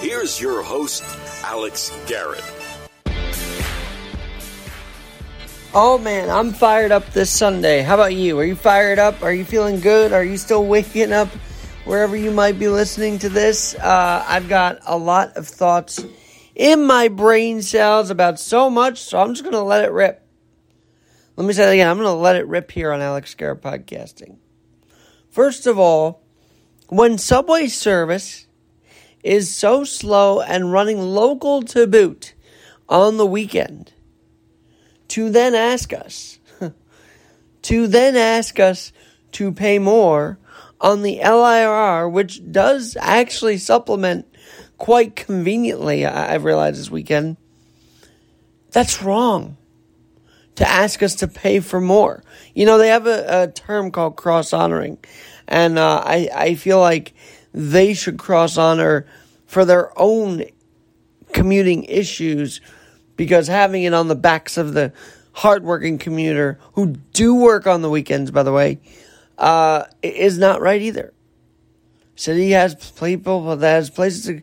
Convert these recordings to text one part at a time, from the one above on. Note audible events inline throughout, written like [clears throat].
Here's your host, Alex Garrett. Oh man, I'm fired up this Sunday. How about you? Are you fired up? Are you feeling good? Are you still [laughs] waking up wherever you might be listening to this? Uh, I've got a lot of thoughts in my brain cells about so much, so I'm just going to let it rip. Let me say that again. I'm going to let it rip here on Alex Garrett Podcasting. First of all, when subway service is so slow and running local to boot on the weekend, to then ask us, [laughs] to then ask us to pay more on the LIRR, which does actually supplement quite conveniently, I've realized this weekend. That's wrong to ask us to pay for more. You know, they have a, a term called cross honoring, and uh, I, I feel like they should cross honor for their own commuting issues because having it on the backs of the hardworking commuter who do work on the weekends, by the way, uh, is not right either. City has people that has places to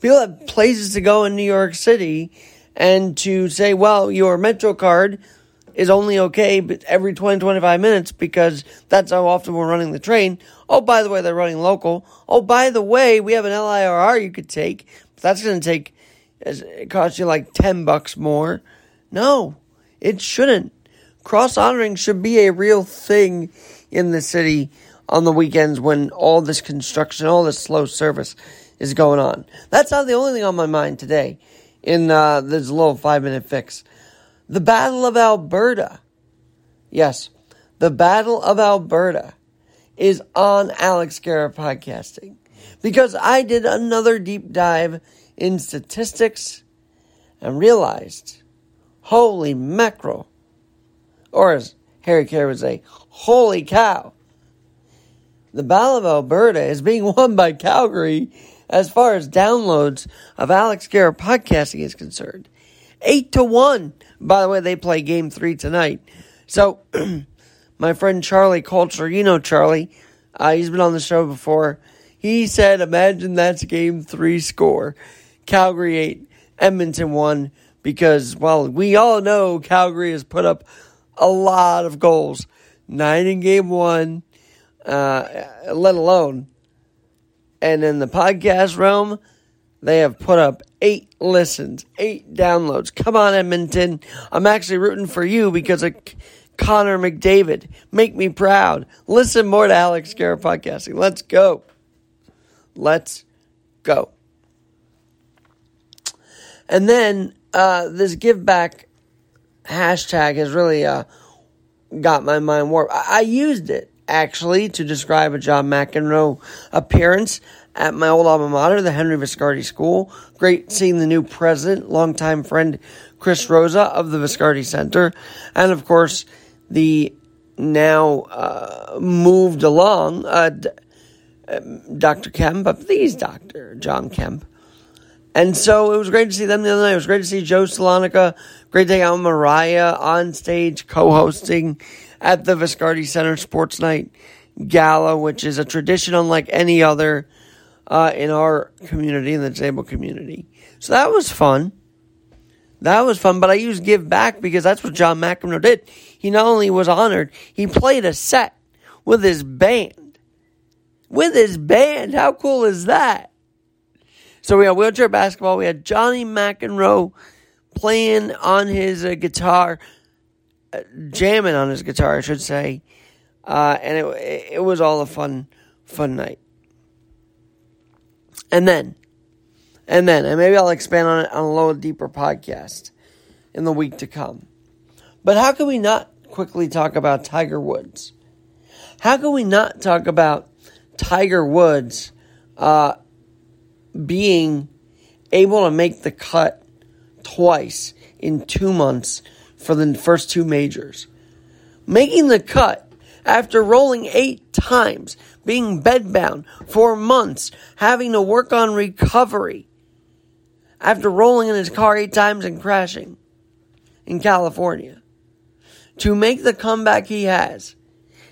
people have places to go in New York City, and to say, well, your Metro card is only okay every 20, 25 minutes because that's how often we're running the train. Oh, by the way, they're running local. Oh, by the way, we have an LIRR you could take. That's going to take, it costs you like 10 bucks more. No, it shouldn't. Cross honoring should be a real thing in the city on the weekends when all this construction, all this slow service is going on. That's not the only thing on my mind today in uh, this little five minute fix. The Battle of Alberta. Yes, the Battle of Alberta is on Alex Garrett Podcasting because I did another deep dive in statistics and realized, holy mackerel, or as Harry Caray would say, holy cow, the Battle of Alberta is being [laughs] won by Calgary as far as downloads of Alex Garrett Podcasting is concerned. Eight to one by the way, they play game three tonight. So, [clears throat] my friend Charlie Culture, you know Charlie, uh, he's been on the show before. He said, imagine that's game three score. Calgary 8, Edmonton 1, because, well, we all know Calgary has put up a lot of goals. Nine in game one, uh, let alone. And in the podcast realm, they have put up eight listens, eight downloads. Come on, Edmonton. I'm actually rooting for you because of Connor McDavid. Make me proud. Listen more to Alex Garrett podcasting. Let's go. Let's go. And then uh, this give back hashtag has really uh, got my mind warped. I-, I used it actually to describe a John McEnroe appearance at my old alma mater, the Henry Viscardi School. Great seeing the new president, longtime friend Chris Rosa of the Viscardi Center, and of course the now uh, moved along uh, Dr. Kemp, but please, Dr. John Kemp. And so it was great to see them the other night. It was great to see Joe Salonica. Great to have Mariah on stage co-hosting at the Viscardi Center Sports Night Gala, which is a tradition unlike any other uh, in our community, in the disabled community. So that was fun. That was fun, but I used Give Back because that's what John McEnroe did. He not only was honored, he played a set with his band. With his band. How cool is that? So we had wheelchair basketball. We had Johnny McEnroe playing on his uh, guitar, jamming on his guitar, I should say. Uh, and it, it was all a fun, fun night. And then, and then, and maybe I'll expand on it on a little deeper podcast in the week to come. But how can we not quickly talk about Tiger Woods? How can we not talk about Tiger Woods uh, being able to make the cut twice in two months for the first two majors? Making the cut after rolling eight times, being bedbound for months, having to work on recovery after rolling in his car eight times and crashing in California. To make the comeback he has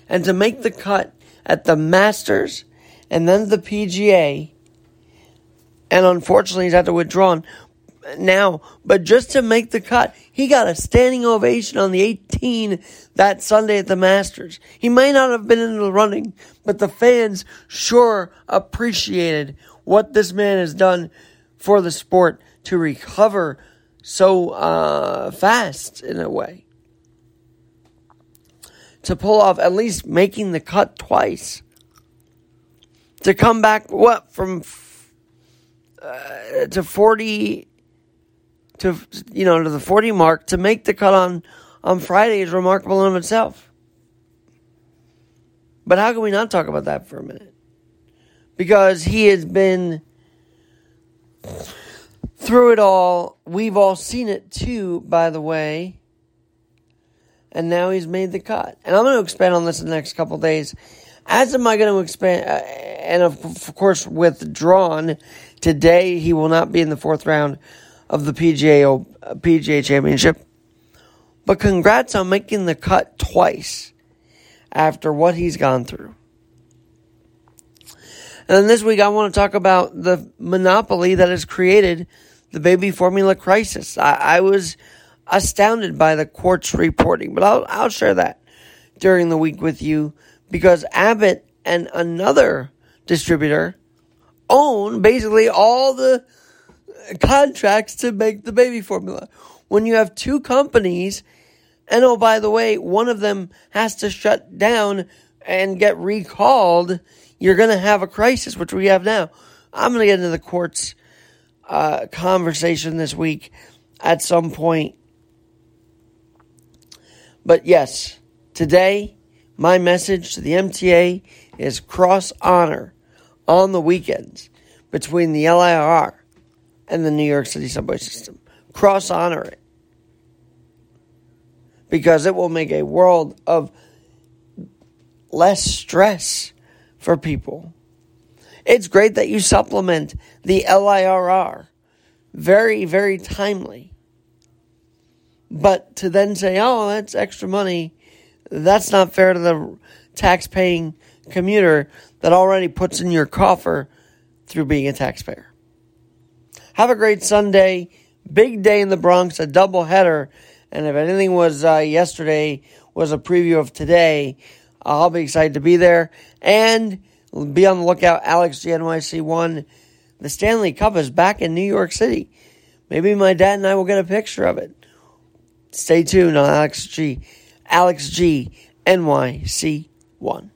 and to make the cut at the Masters and then the PGA And unfortunately, he's had to withdraw now. But just to make the cut, he got a standing ovation on the 18 that Sunday at the Masters. He may not have been in the running, but the fans sure appreciated what this man has done for the sport to recover so uh, fast in a way. To pull off at least making the cut twice. To come back, what, from uh, to 40 to you know to the 40 mark to make the cut on on Friday is remarkable in of itself. But how can we not talk about that for a minute? Because he has been through it all. We've all seen it too, by the way. And now he's made the cut. And I'm going to expand on this in the next couple days. As am I going to expand, uh, and of, of course, withdrawn today, he will not be in the fourth round of the PGA PGA Championship. But congrats on making the cut twice after what he's gone through. And then this week, I want to talk about the monopoly that has created the baby formula crisis. I, I was astounded by the court's reporting, but I'll, I'll share that during the week with you because Abbott and another distributor own basically all the contracts to make the baby formula. When you have two companies, and oh, by the way, one of them has to shut down and get recalled, you're going to have a crisis, which we have now. I'm going to get into the courts uh, conversation this week at some point. But yes, today, my message to the MTA is cross honor on the weekends between the LIRR and the New York City subway system. Cross honor it. Because it will make a world of less stress for people. It's great that you supplement the LIRR. Very, very timely. But to then say, oh, that's extra money, that's not fair to the tax paying commuter that already puts in your coffer through being a taxpayer. Have a great Sunday. Big day in the Bronx, a double header. And if anything was uh, yesterday was a preview of today, I'll be excited to be there. And be on the lookout. Alex G NYC won the Stanley Cup is back in New York City. Maybe my dad and I will get a picture of it. Stay tuned on Alex G. Alex G NYC one.